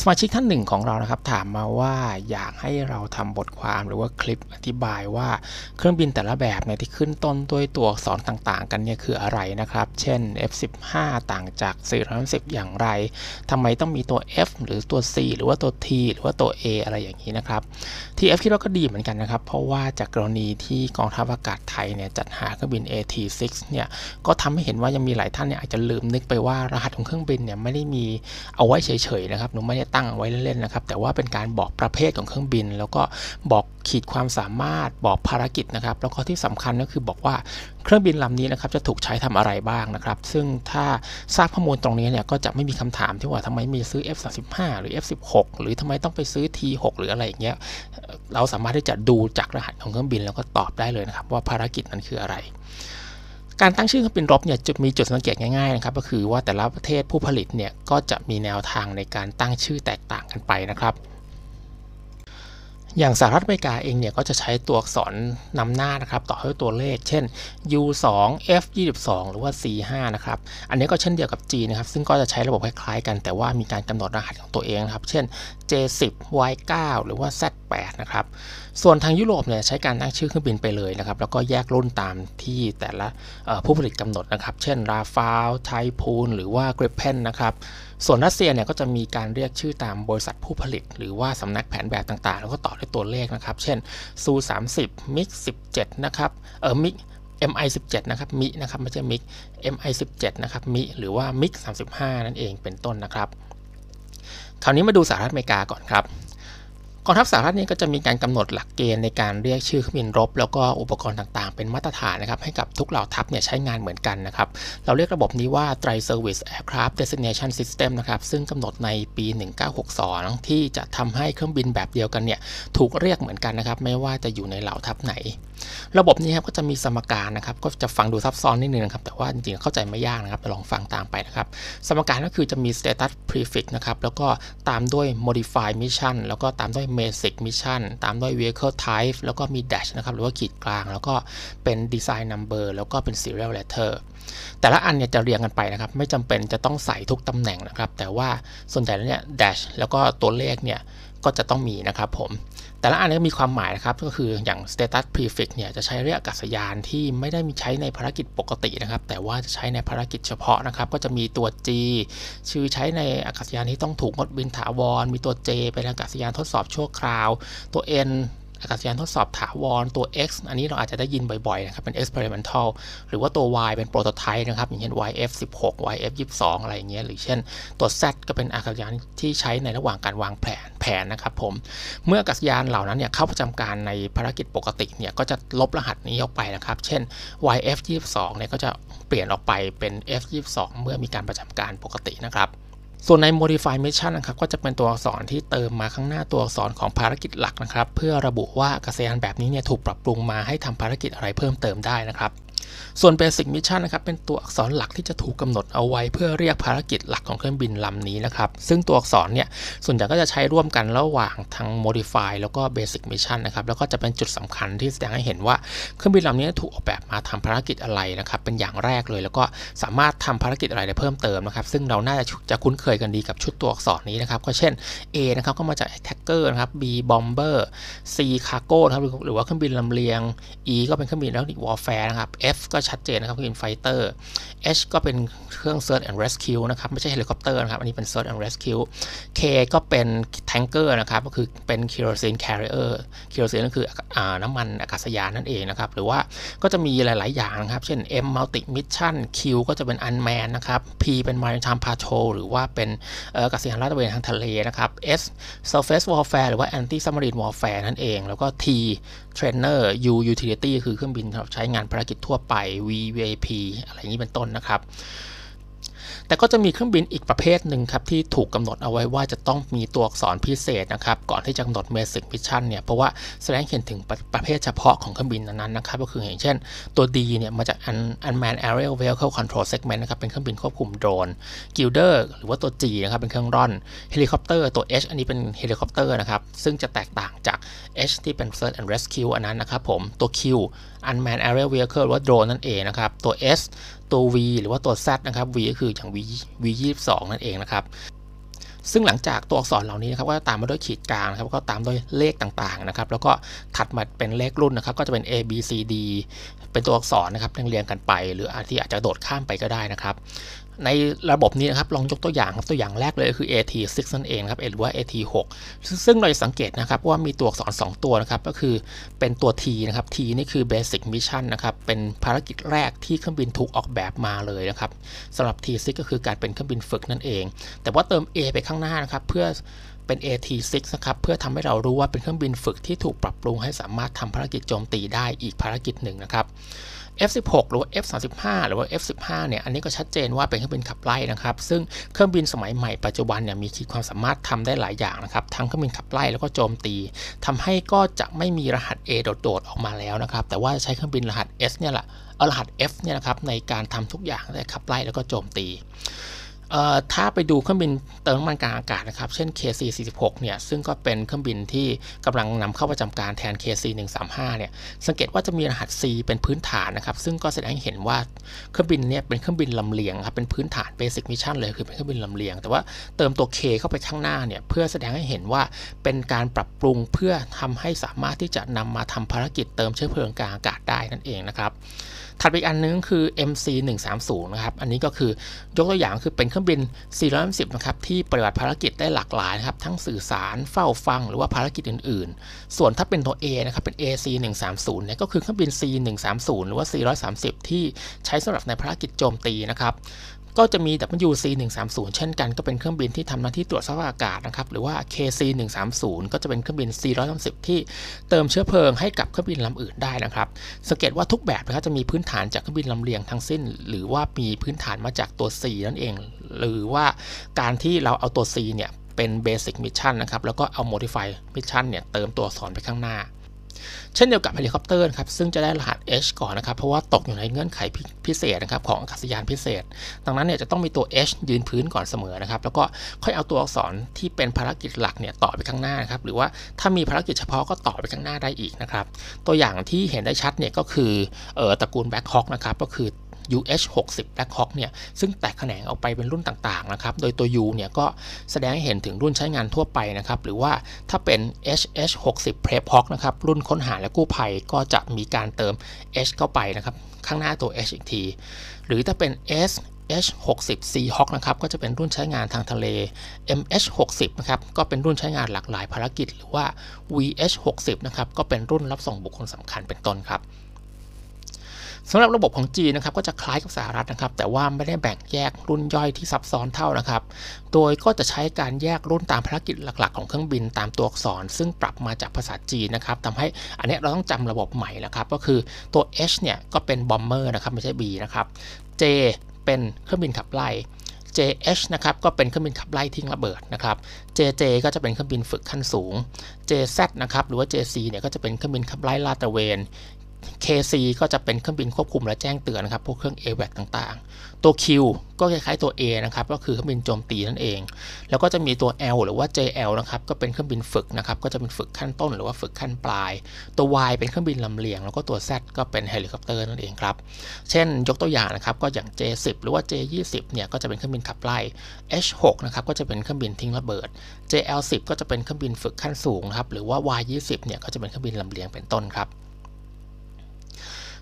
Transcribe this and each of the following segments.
สมาชิกท่านหนึ่งของเรานะครับถามมาว่าอยากให้เราทำบทความหรือว่าคลิปอธิบายว่าเครื่องบินแต่ละแบบเนี่ยที่ขึ้นต้นด้วยตัวอักษรต่างๆ กันเนี่ยคืออะไรนะครับ เช่น F15 ต่างจาก410อย่างไรทำไมต้องมีตัว F หรือตัว C หรือว่าตัว T หรือว่าตัว A อะไรอย่างนี้นะครับ TF คิดว่าก็ดีเหมือนกันนะครับ เพราะว่าจากกรณีที่กองทัพอากาศไทยเนี่ยจัดหาเครื่องบิน AT6 เนี่ยก็ทำให้เห็นว่ายังมีหลายท่านเนี่ยอาจจะลืมนึกไปว่ารหัสของเครื่องบินเนี่ยไม่ได้มีเอาไว้เฉยๆนะครับหนูไม่ได้ตั้งเอาไว้เล่นๆนะครับ แต่ว่าเป็นการบอกประเภทของเครื่องบิน แล้วก็บอกขีดความสามารถบอกภารกิจนะครับ แล้วก็ที่สำคัญก็คือบอกว่าเครื่องบินลำนี้นะครับจะถูกใช้ทำอะไรบ้างนะครับ ซึ่งถ้าทราบข้อมูลตรงนี้เนี่ยก็จะไม่มีคำถามที่ว่าทำไมมีซื้อ F35 หรือ F16 หรือทำไมต้องไปซื้อ T6 หรืออะไรอย่างเงี้ยเราสามารถที่จะดูจากรหัสของเครื่องบินแล้วก็ตอบได้เลยนะครับ ว่าภารกิจนั้นคืออะไร การตั้งชื่อเครื่องบินรบเนี่ยจุดมีจุดสังเกตง่ายๆนะครับก็คือว่าแต่ละประเทศผู้ผลิตเนี่ยก็จะมีแนวทางในการตั้งชื่อแตกต่างกันไปนะครับ อย่างสหรัฐอเมริกาเองเนี่ยก็จะใช้ตัวอักษรนำหน้านะครับต่อด้วยตัวเลข เช่น U2 F22 หรือว่า C5 นะครับอันนี้ก็เช่นเดียวกับ G นะครับซึ่งก็จะใช้ระบบคล้ายๆกันแต่ว่ามีการกำหนดรหัสของตัวเองนะครับ เช่น J10 Y9 หรือว่า Z8 นะครับ ส่วนทางยุโรปเนี่ยใช้การตั้งชื่อเครื่องบินไปเลยนะครับ แล้วก็แยกรุ่นตามที่แต่ละผู้ผลิตกำหนดนะครับ เช่น Rafale Typhoon หรือว่า Gripen นะครับ ส่วนรัสเซียเนี่ยก็จะมีการเรียกชื่อตามบริษัทผู้ผลิต หรือว่าสำนักแผนแบบต่างๆ แล้วก็ต่อด้วยตัวเลขนะครับ เช่นซู30มิก17นะครับเออมิก MI17 นะครับมินะครับไม่ใช่มิก MI17 นะครับมิหรือว่ามิก35นั่นเองเป็นต้นนะครับ คราวนี้มาดูสหรัฐอเมริกาก่อนครับ องทัพสหรัฐนี่ก็จะมีการกำหนดหลักเกณฑ์ในการเรียกชื่อเครื่องบินรบ แล้วก็อุปกรณ์ต่างๆ เป็นมาตรฐานนะครับให้กับทุกเหล่าทัพเนี่ยใช้งานเหมือนกันนะครับเราเรียกระบบนี้ว่า Tri Service Aircraft Designation System นะครับซึ่งกำหนดในปี 1962 ที่จะทำให้เครื่องบินแบบเดียวกันเนี่ยถูกเรียกเหมือนกันนะครับไม่ว่าจะอยู่ในเหล่าทัพไหน ระบบนี้ครับก็จะมีสมการนะครับก็จะฟังดูซับซ้อนนิดนึงนะครับแต่ว่าจริงๆเข้าใจไม่ยากนะครับลองฟังตามไปนะครับสมการก็คือจะมี status prefix นะครับแล้วก็ตามด้วย modify mission แล้วก็ตามด้วย basic mission ตามด้วย vehicle type แล้วก็มี dash นะครับ หรือว่าขีดกลาง แล้วก็เป็น design number แล้วก็เป็น serial letter แต่ละอันเนี่ยจะเรียงกันไปนะครับ ไม่จำเป็นจะต้องใส่ทุกตำแหน่งนะครับ แต่ว่าส่วนใหญ่แล้วเนี่ย dash แล้วก็ตัวเลขเนี่ยก็จะต้องมีนะครับผม แต่ละอันนี้มีความหมายนะครับ ก็คืออย่าง status prefix เนี่ยจะใช้เรียกอากาศยานที่ไม่ได้มีใช้ในภารกิจปกตินะครับ แต่ว่าจะใช้ในภารกิจเฉพาะนะครับ ก็จะมีตัว G ชื่อใช้ในอากาศยานที่ต้องถูกงดบินถาวร มีตัว J เป็นอากาศยานทดสอบชั่วคราว ตัว N อากาศยานทดสอบถาวรตัว X อันนี้เราอาจจะได้ยินบ่อยๆนะครับเป็น experimental หรือว่าตัว Y เป็น prototype นะครับอย่างเช่น YF16 YF22 อะไรอย่างเงี้ยหรือเช่นตัว Z ก็เป็นอากาศยานที่ใช้ในระหว่างการวางแผนแผนนะครับผมเมื่ออากาศยานเหล่านั้นเนี่ยเข้าประจำการในภารกิจปกติเนี่ยก็จะลบรหัสนี้ออกไปนะครับ เช่น YF22 เนี่ยก็จะเปลี่ยนออกไปเป็น F22 เมื่อมีการประจำการปกตินะครับ ส่วนใน modify mission นะครับก็จะเป็นตัวอักษรที่เติมมาข้างหน้าตัวอักษรของภารกิจหลักนะครับ เพื่อระบุว่าอากาศยานแบบนี้เนี่ยถูกปรับปรุงมาให้ทำภารกิจอะไรเพิ่มเติมได้นะครับ ส่วน Basic Mission นะครับเป็นตัวอักษรหลักที่จะถูกกาหนดเอาไว้ เพื่อเรียกภารกิจหลักของเครื่องบินลำนี้นะครับซึ่งตัวอักษรเนี่ยส่วนใหญ่ก็จะใช้ร่วมกันระหว่างทั้ง Modify แล้วก็ Basic Mission นะครับแล้วก็จะเป็นจุดสำคัญที่แสดงให้เห็นว่าเครื่องบินลำนี้ถูกออกแบบมาทำภารกิจอะไรนะครับเป็นอย่างแรกเลย แล้วก็สามารถทำภารกิจอะไรได้เพิ่มเติมนะครับซึ่งเราน่าจะจะคุ้นเคยกันดีกับชุดตัวอักษรนี้นะครับก็เช่น A นะครับก็มาจาก Attacker นะครับ B Bomber C Cargo นะครับหรือว่าเครื่องบินลำเลียง E ก็เป็นเครื่องบินแล้ววอร์แฟร์นะครับ F ก็ชัดเจนนะครับคือเป็น Fighter H ก็เป็นเครื่อง Search and Rescue นะครับไม่ใช่เฮลิคอปเตอร์นะครับ อันนี้เป็น Search and Rescue K ก็เป็น Tanker นะครับก็คือเป็น Kerosene Carrier Kerosene ก็คืออน้ำมันอากาศยานนั่นเองนะครับ หรือว่าก็จะมีหลาย ๆ อย่างนะครับ เช่น M Multi Mission Q ก็จะเป็น Unmanned นะครับ P เป็น Maritime Patrol หรือว่าเป็นอากาศยานลาดตระเวนทางทะเลนะครับ S Surface Warfare หรือว่า Anti Submarine Warfare นั่นเอง แล้วก็ T Trainer U Utility คือเครื่องบินครับใช้งานภารกิจทั่วไป V VIP อะไรอย่างนี้เป็นต้นนะครับ แต่ก็จะมีเครื่องบินอีกประเภทหนึ่งครับที่ถูกกำหนดเอาไว้ว่าจะต้องมีตัวอักษรพิเศษนะครับ ก่อนที่จะกำหนด Basic Mission เนี่ยเพราะว่าแสดงเห็นถึงประเภทเฉพาะของเครื่องบินนั้นๆนะครับ ก็คืออย่างเช่นตัว D เนี่ยมาจาก Unmanned Aerial Vehicle Control Segment นะครับเป็นเครื่องบินควบคุมโดรน Glider หรือว่าตัว G นะครับเป็นเครื่องร่อนเฮลิคอปเตอร์ตัว H อันนี้เป็นเฮลิคอปเตอร์นะครับซึ่งจะแตกต่างจาก H ที่เป็น Search and Rescue อันนั้นนะครับผมตัว Q Unmanned Aerial Vehicle หรือว่าโดรนนั่นเองนะครับ ตัว S ตัว V หรือว่าตัว Z นะครับ V ก็คืออย่าง V V 22นั่นเองนะครับซึ่งหลังจากตัวอักษรเหล่านี้นะครับก็จะตามมาด้วยขีดกลางนะครับก็ตามด้วยเลขต่างๆนะครับแล้วก็ถัดมาเป็นเลขรุ่นนะครับก็จะเป็น A B C D เป็นตัวอักษรนะครับเรียงๆกันไป หรืออาจที่อาจจะโดดข้ามไปก็ได้นะครับ ในระบบนี้นะครับลองยกตัวอย่างครับตัวอย่างแรกเลยคือ AT6 นั่นเองครับหรือว่า AT6 ซึ่งเราจะสังเกตนะครับว่ามีตัวอักษร 2 ตัวนะครับก็คือเป็นตัว T นะครับ T นี่คือ Basic Mission นะครับเป็นภารกิจแรกที่เครื่องบินถูกออกแบบมาเลยนะครับสำหรับ T6 ก็คือการเป็นเครื่องบินฝึกนั่นเอง แต่ว่าเติม A ไปข้างหน้านะครับเพื่อเป็น AT6 นะครับเพื่อทำให้เรารู้ว่าเป็นเครื่องบินฝึกที่ถูกปรับปรุงให้สามารถทำภารกิจโจมตีได้อีกภารกิจหนึ่งนะครับ F16 หรือว่า F35 หรือว่า F15 เนี่ยอันนี้ก็ชัดเจนว่าเป็นเครื่องบินขับไล่นะครับ ซึ่งเครื่องบินสมัยใหม่ปัจจุบันเนี่ยมีขีดความสามารถทำได้หลายอย่างนะครับ ทั้งเครื่องบินขับไล่แล้วก็โจมตีทำให้ก็จะไม่มีรหัส A โดดๆออกมาแล้วนะครับ แต่ว่าใช้เครื่องบินรหัส S เนี่ยแหละเอารหัส F เนี่ยนะครับในการทำทุกอย่างได้ขับไล่แล้วก็โจมตี ถ้าไปดูเครื่องบินเติมน้ำมันกลางอากาศนะครับ เช่น KC-46 เนี่ย ซึ่งก็เป็นเครื่องบินที่กำลังนำเข้าประจำการแทน KC-135 เนี่ย สังเกตว่าจะมีรหัส C เป็นพื้นฐานนะครับ ซึ่งก็แสดงให้เห็นว่าเครื่องบินเนี่ยเป็นเครื่องบินลำเลียงครับ เป็นพื้นฐาน Basic Mission เลย คือเป็นเครื่องบินลำเลียง แต่ว่าเติมตัว K เข้าไปข้างหน้าเนี่ย เพื่อแสดงให้เห็นว่าเป็นการปรับปรุงเพื่อทำให้สามารถที่จะนำมาทำภารกิจเติมเชื้อเพลิงกลางอากาศได้นั่นเองนะครับ ถัดไปอีกอันนึงคือ MC 130นะครับ อันนี้ก็คือยกตัวอย่างคือเป็นเครื่องบิน410นะครับ ที่ปฏิบัติภารกิจได้หลากหลายนะครับ ทั้งสื่อสารเฝ้าฟังหรือว่าภารกิจอื่น ๆ ส่วนถ้าเป็นตัว A นะครับ เป็น AC 130เนี่ยก็คือเครื่องบิน C 130หรือว่า 430 ที่ใช้สำหรับในภารกิจโจมตีนะครับ ก็จะมี WC 130เช่นกันก็เป็นเครื่องบินที่ทำหน้าที่ตรวจสภาพอากาศนะครับหรือว่า KC 130ก็จะเป็นเครื่องบิน430ที่เติมเชื้อเพลิงให้กับเครื่องบินลำอื่นได้นะครับสังเกตว่าทุกแบบนะครับจะมีพื้นฐานจากเครื่องบินลำเลียงทั้งสิ้น หรือว่ามีพื้นฐานมาจากตัว C นั่นเอง หรือว่าการที่เราเอาตัว C เนี่ยเป็น Basic Mission นะครับแล้วก็เอา Modify Mission เนี่ยเติมตัวซ้อนไปข้างหน้า เช่นเดียวกับเฮลิคอปเตอร์ครับซึ่งจะได้รหัส H ก่อนนะครับ เพราะว่าตกอยู่ในเงื่อนไขพิเศษนะครับของอากาศยานพิเศษ ดังนั้นเนี่ยจะต้องมีตัว H ยืนพื้นก่อนเสมอนะครับ แล้วก็ค่อยเอาตัวอักษรที่เป็นภารกิจหลักเนี่ยต่อไปข้างหน้านะครับ หรือว่าถ้ามีภารกิจเฉพาะก็ต่อไปข้างหน้าได้อีกนะครับ ตัวอย่างที่เห็นได้ชัดเนี่ยก็คือเออตระกูลแบ็คฮอกนะครับก็คือ UH60 Black Hawk เนี่ยซึ่งแตกแขนงออกไปเป็นรุ่นต่างๆนะครับโดยตัว U เนี่ยก็แสดงให้เห็นถึงรุ่นใช้งานทั่วไปนะครับหรือว่าถ้าเป็น HH60 Prep Hawk นะครับรุ่นค้นหาและกู้ภัยก็จะมีการเติม H เข้าไปนะครับข้างหน้าตัว H อีกที หรือถ้าเป็น S H60 Seahawk นะครับก็จะเป็นรุ่นใช้งานทางทะเล MH60 นะครับก็เป็นรุ่นใช้งานหลากหลายภารกิจ หรือว่า VH60 นะครับก็เป็นรุ่นรับส่งบุคคลสำคัญเป็นต้นครับ สำหรับระบบของจีนนะครับก็จะคล้ายกับสหรัฐนะครับ แต่ว่าไม่ได้แบ่งแยกรุ่นย่อยที่ซับซ้อนเท่านะครับ โดยก็จะใช้การแยกรุ่นตามภารกิจหลัก ๆ ของเครื่องบินตามตัวอักษร ซึ่งปรับมาจากภาษาจีนนะครับทำให้อันนี้เราต้องจำระบบใหม่แล้วครับ ก็คือตัว H เนี่ยก็เป็น Bomber นะครับไม่ใช่ B นะครับ J เป็นเครื่องบินขับไล่ JH นะครับก็เป็นเครื่องบินขับไล่ทิ้งระเบิดนะครับ JJ ก็จะเป็นเครื่องบินฝึกขั้นสูง JZ นะครับหรือว่า JC เนี่ยก็จะเป็นเครื่องบินขับไล่ลาดตระเวน KC ก็จะเป็นเครื่องบินควบคุมและแจ้งเตือนนะครับ พวกเครื่อง AWAC ต่างๆ ตัว Q ก็คล้ายๆตัว A นะครับ ก็คือเครื่องบินโจมตีนั่นเอง แล้วก็จะมีตัว L หรือว่า JL นะครับ ก็เป็นเครื่องบินฝึกนะครับ ก็จะเป็นฝึกขั้นต้นหรือว่าฝึกขั้นปลาย ตัว Y เป็นเครื่องบินลำเลียง แล้วก็ตัว Z ก็เป็นเฮลิคอปเตอร์นั่นเองครับ เช่นยกตัวอย่างนะครับ ก็อย่าง J10 หรือว่า J20 เนี่ย ก็จะเป็นเครื่องบินขับไล่ H6 นะครับ ก็จะเป็นเครื่องบินทิ้งระเบิด JL10 ก็จะเป็นเครื่องบินฝึกขั้นสูงครับ หรือว่า Y20 เนี่ย ก็จะเป็นเครื่องบินลำเลียงเป็นต้นครับ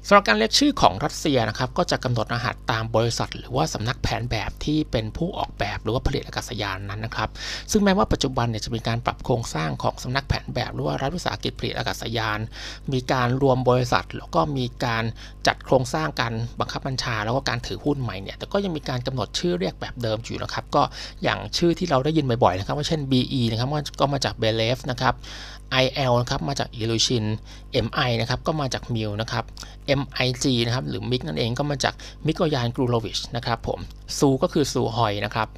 สำหรับการเรียกชื่อของรัสเซียนะครับก็จะกำหนดรหัสตามบริษัท หรือว่าสำนักแผนแบบที่เป็นผู้ออกแบบหรือว่าผลิตอากาศยานนั้นนะครับ ซึ่งแม้ว่าปัจจุบันเนี่ยจะมีการปรับโครงสร้างของสำนักแผนแบบหรือว่ารัฐวิสาหกิจผลิตอากาศยาน มีการรวมบริษัท แล้วก็มีการจัดโครงสร้างการบังคับบัญชา แล้วก็การถือหุ้นใหม่เนี่ยแต่ก็ยังมีการกำหนดชื่อเรียกแบบเดิมอยู่นะครับ ก็อย่างชื่อที่เราได้ยินบ่อยๆนะครับว่าเช่น BE นะครับก็มาจาก b e l e v นะครับ IL นะครับมาจาก Illusion MI นะครับก็มาจาก Mil นะครับ MIG นะครับหรือมิกนั่นเองก็มาจากมิโกยานกรูโลวิชนะครับผมSu ก็คือซูฮอยนะครับ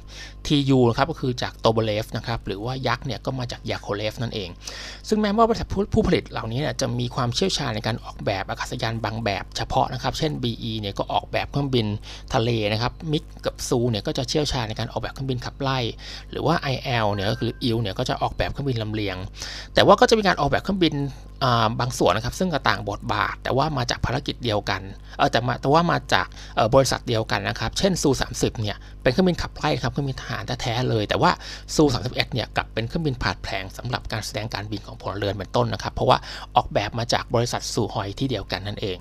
TU นะครับก็คือจากตูโปเลฟนะครับหรือว่า Yak เนี่ยก็มาจากยาโคฟเลฟนั่นเอง ซึ่งแม้ว่าบริษัทผู้ผลิตเหล่านี้เนี่ยจะมีความเชี่ยวชาญในการออกแบบอากาศยานบางแบบเฉพาะนะครับ เช่น BE เนี่ยก็ออกแบบเครื่องบินทะเลนะครับ MiG กับ Su เนี่ยก็จะเชี่ยวชาญในการออกแบบเครื่องบินขับไล่ หรือว่า IL เนี่ยก็คือ IL เนี่ยก็จะออกแบบเครื่องบินลำเลียง แต่ว่าก็จะมีการออกแบบเครื่องบิน บางส่วนนะครับซึ่งก็ต่างบทบาท แต่ว่ามาจากภารกิจเดียวกันเออแต่มาแต่ว่ามาจากเอ่อบริษัทเดียวกันนะครับ เช่นซู30เนี่ยเป็นเครื่องบินขับไล่ครับเครื่องบินทหารแท้ๆเลย แต่ว่าซู31เนี่ยกลับเป็นเครื่องบินผาดแผลงสำหรับการแสดงการบินของพลเรือนเป็นต้นนะครับ เพราะว่าออกแบบมาจากบริษัทซูฮอยที่เดียวกันนั่นเอง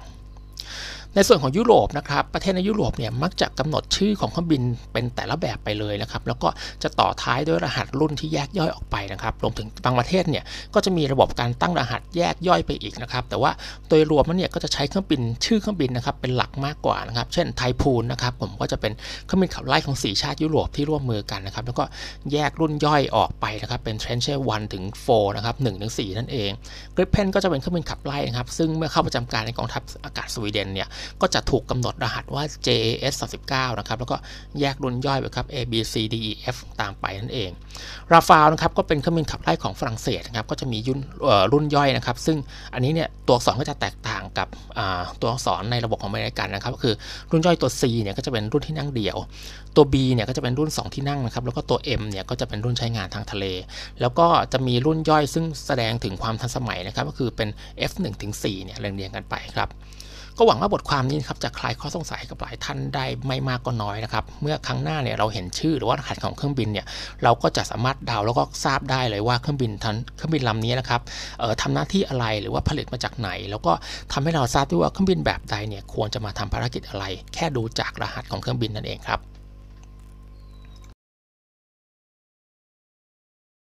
ในส่วนของยุโรปนะครับประเทศในยุโรปเนี่ยมักจะกำหนดชื่อของเครื่องบินเป็นแต่ละแบบไปเลยนะครับแล้วก็จะต่อท้ายด้วยรหัสรุ่นที่แยกย่อยออกไปนะครับรวมถึงบางประเทศเนี่ยก็จะมีระบบการตั้งรหัสแยกย่อยไปอีกนะครับแต่ว่าโดยรวมแล้วเนี่ยก็จะใช้เครื่องบินชื่อเครื่องบินนะครับเป็นหลักมากกว่านะครับเช่นไทพูนนะครับผมก็จะเป็นเครื่องบินขับไล่ของ 4 ชาติยุโรปที่ร่วมมือกันนะครับแล้วก็แยกรุ่นย่อยออกไปนะครับเป็น Trencher 1ถึง4นะครับ1ถึง4นั่นเอง Gripen ก็จะเป็นเครื่องบินขับไล่นะครับซึ่งเมื่อเข้าประจำการในกองทัพอากาศสวีเดนเนี่ยก็จะถูกกำหนดรหัสว่า JAS 39นะครับ แล้วก็แยกรุ่นย่อยไปครับ A B C D E F ตามไปนั่นเอง ราฟาลนะครับก็เป็นเครื่องบินขับไล่ของฝรั่งเศสนะครับ ก็จะมียุ่นรุ่นย่อยนะครับ ซึ่งอันนี้เนี่ยตัวอักษรก็จะแตกต่างกับตัวอักษรในระบบของอเมริกันนะครับ ก็คือรุ่นย่อยตัว C เนี่ยก็จะเป็นรุ่นที่นั่งเดี่ยว ตัว B เนี่ยก็จะเป็นรุ่น 2 ที่นั่งนะครับ แล้วก็ตัว M เนี่ยก็จะเป็นรุ่นใช้งานทางทะเล แล้วก็จะมีรุ่นย่อยซึ่งแสดงถึงความทันสมัยนะครับ ก็คือเป็น F1 ถึง4เนี่ยเรียงๆกันไปครับ ก็หวังว่าบทความนี้ครับจะคลายข้อสงสัยกับหลายท่านได้ไม่มากก็น้อยนะครับ เมื่อครั้งหน้าเนี่ยเราเห็นชื่อหรือว่ารหัสของเครื่องบินเนี่ยเราก็จะสามารถเดาแล้วก็ทราบได้เลยว่าเครื่องบินทันเครื่องบินลำนี้นะครับเอ่อทำหน้าที่อะไรหรือว่าผลิตมาจากไหน แล้วก็ทำให้เราทราบด้วยว่าเครื่องบินแบบใดเนี่ยควรจะมาทำภารกิจอะไร แค่ดูจากรหัสของเครื่องบินนั่นเองครับ